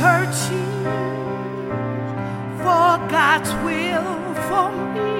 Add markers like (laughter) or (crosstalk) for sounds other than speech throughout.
searching for God's will for me.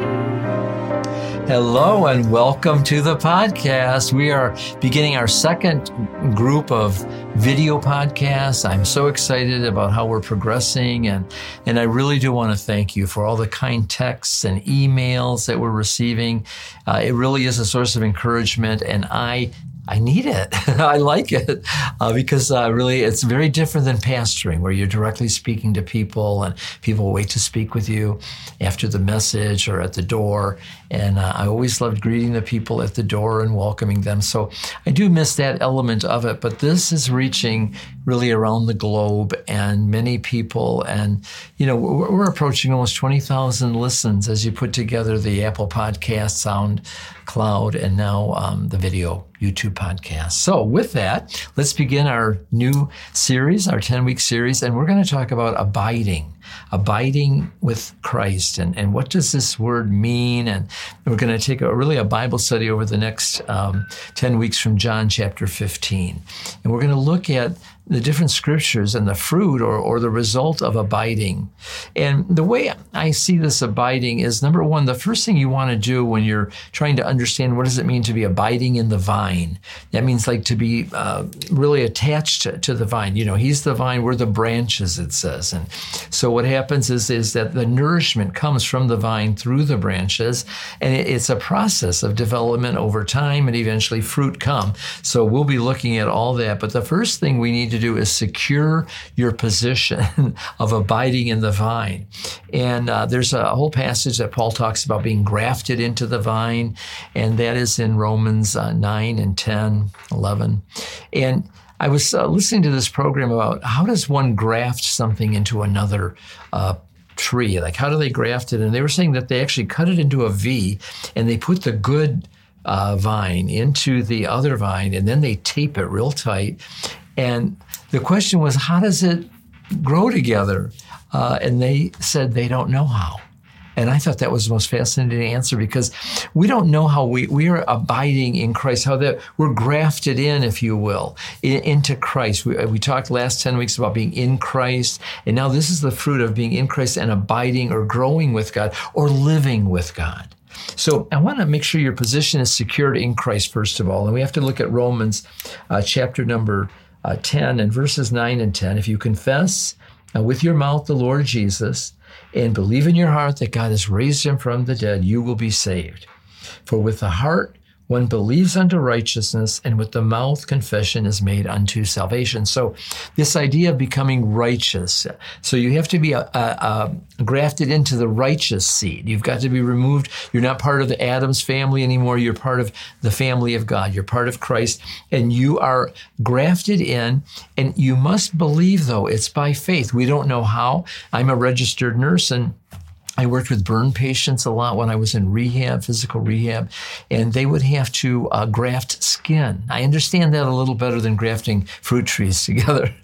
Hello and welcome to the podcast. We are beginning our second group of video podcasts. I'm so excited about how we're progressing and, and I really do want to thank you for all the kind texts and emails that we're receiving. Uh, it really is a source of encouragement and I I need it. (laughs) I like it uh, because uh, really it's very different than pastoring, where you're directly speaking to people and people wait to speak with you after the message or at the door. And uh, I always loved greeting the people at the door and welcoming them. So I do miss that element of it. But this is reaching really around the globe and many people. And, you know, we're, we're approaching almost 20,000 listens as you put together the Apple Podcast Sound Cloud and now um, the video YouTube podcast. So, with that, let's begin our new series, our 10 week series, and we're going to talk about abiding abiding with Christ. And, and what does this word mean? And we're going to take a, really a Bible study over the next um, 10 weeks from John chapter 15. And we're going to look at the different scriptures and the fruit or, or the result of abiding. And the way I see this abiding is number one, the first thing you want to do when you're trying to understand what does it mean to be abiding in the vine. That means like to be uh, really attached to, to, the vine. You know, he's the vine, we're the branches, it says. And so what happens is, is that the nourishment comes from the vine through the branches, and it, it's a process of development over time and eventually fruit come. So we'll be looking at all that. But the first thing we need to do is secure your position (laughs) of abiding in the vine. And uh, there's a whole passage that Paul talks about being grafted into the vine, and that is in Romans uh, 9 and 10, 11. And I was uh, listening to this program about how does one graft something into another uh, tree? Like, how do they graft it? And they were saying that they actually cut it into a V and they put the good uh, vine into the other vine and then they tape it real tight. And the question was, how does it grow together? Uh, and they said they don't know how. And I thought that was the most fascinating answer because we don't know how we, we are abiding in Christ, how that we're grafted in, if you will, in, into Christ. We, we talked last 10 weeks about being in Christ. And now this is the fruit of being in Christ and abiding or growing with God or living with God. So I want to make sure your position is secured in Christ, first of all. And we have to look at Romans uh, chapter number uh, 10 and verses 9 and 10. If you confess uh, with your mouth the Lord Jesus and believe in your heart that God has raised him from the dead, you will be saved. For with the heart one believes unto righteousness, and with the mouth confession is made unto salvation. So, this idea of becoming righteous. So, you have to be a, a, a grafted into the righteous seed. You've got to be removed. You're not part of the Adam's family anymore. You're part of the family of God. You're part of Christ, and you are grafted in. And you must believe, though, it's by faith. We don't know how. I'm a registered nurse, and I worked with burn patients a lot when I was in rehab, physical rehab, and they would have to uh, graft skin. I understand that a little better than grafting fruit trees (laughs) together,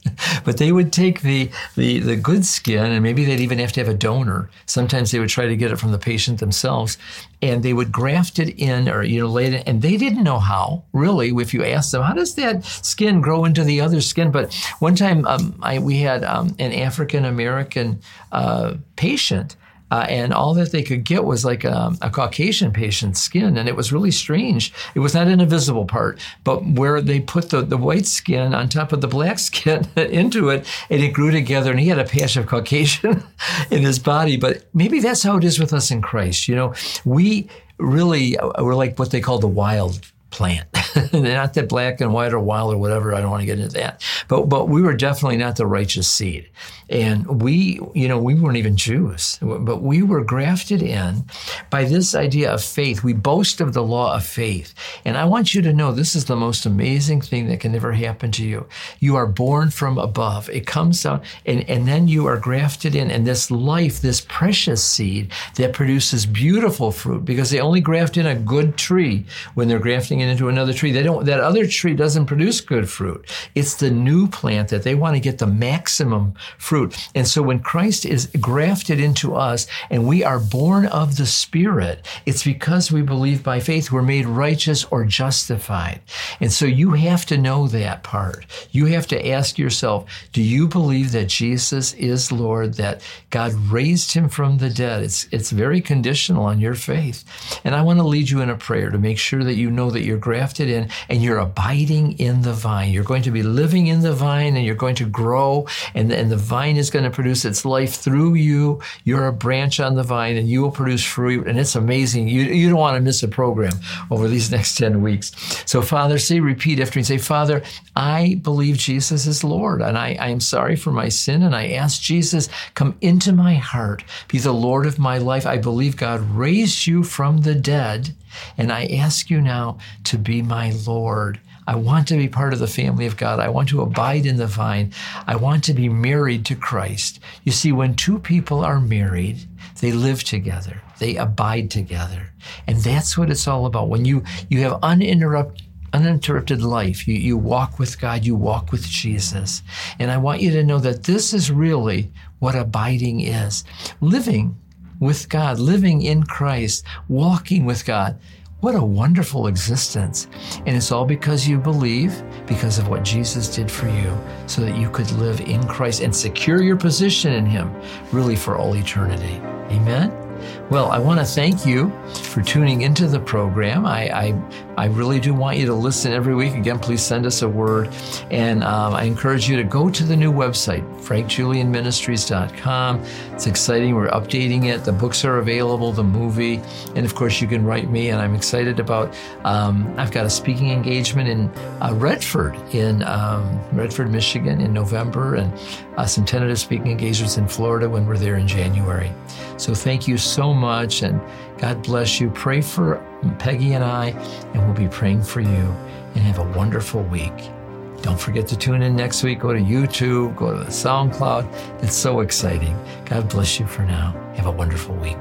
but they would take the, the, the good skin, and maybe they'd even have to have a donor. Sometimes they would try to get it from the patient themselves, and they would graft it in or you know lay it in, and they didn't know how really if you asked them how does that skin grow into the other skin but one time um, I, we had um, an african american uh, patient uh, and all that they could get was like a, a, Caucasian patient's skin. And it was really strange. It was not an invisible part, but where they put the, the white skin on top of the black (laughs) skin into it, and it grew together. And he had a patch of Caucasian (laughs) in his body. But maybe that's how it is with us in Christ. You know, we really, uh, we're like what they call the wild plant. (laughs) not that black and white or wild or whatever. I don't want to get into that. But but we were definitely not the righteous seed. And we, you know, we weren't even Jews, but we were grafted in by this idea of faith. We boast of the law of faith. And I want you to know this is the most amazing thing that can ever happen to you. You are born from above. It comes out and, and then you are grafted in. And this life, this precious seed that produces beautiful fruit because they only graft in a good tree when they're grafting grafting it into another tree. They don't, that other tree doesn't produce good fruit. It's the new plant that they want to get the maximum fruit. And so when Christ is grafted into us and we are born of the Spirit, it's because we believe by faith we're made righteous or justified. And so you have to know that part. You have to ask yourself, do you believe that Jesus is Lord, that God raised him from the dead? It's, it's very conditional on your faith. And I want to lead you in a prayer to make sure that you know that you're grafted in and you're abiding in the vine. You're going to be living in the vine and you're going to grow and, and the vine is going to produce its life through you. You're a branch on the vine and you will produce fruit. And it's amazing. You, you don't want to miss a program over these (laughs) next 10 weeks. So Father, say, repeat after me, say, Father, I believe Jesus is Lord and I, I am sorry for my sin and I ask Jesus, come into my heart, be the Lord of my life. I believe God raised you from the dead and I ask you now to be my Lord. I want to be part of the family of God. I want to abide in the vine. I want to be married to Christ. You see, when two people are married, they live together. They abide together. And that's what it's all about. When you, you have uninterrupted uninterrupted life. You, you walk with God, you walk with Jesus. And I want you to know that this is really what abiding is living with God, living in Christ, walking with God. What a wonderful existence. And it's all because you believe, because of what Jesus did for you, so that you could live in Christ and secure your position in Him really for all eternity. Amen. Well, I want to thank you for tuning into the program. I, I, I, really do want you to listen every week. Again, please send us a word. And um, I encourage you to go to the new website, frankjulianministries.com. It's exciting. We're updating it. The books are available, the movie. And of course, you can write me. And I'm excited about, um, I've got a speaking engagement in uh, Redford, in um, Redford, Michigan in November, and uh, some tentative speaking engagements in Florida when we're there in January. So thank you so much and God bless you. Pray for Peggy and I, and we'll be praying for you and have a wonderful week. Don't forget to tune in next week. Go to YouTube, go to the SoundCloud. It's so exciting. God bless you for now. Have a wonderful week.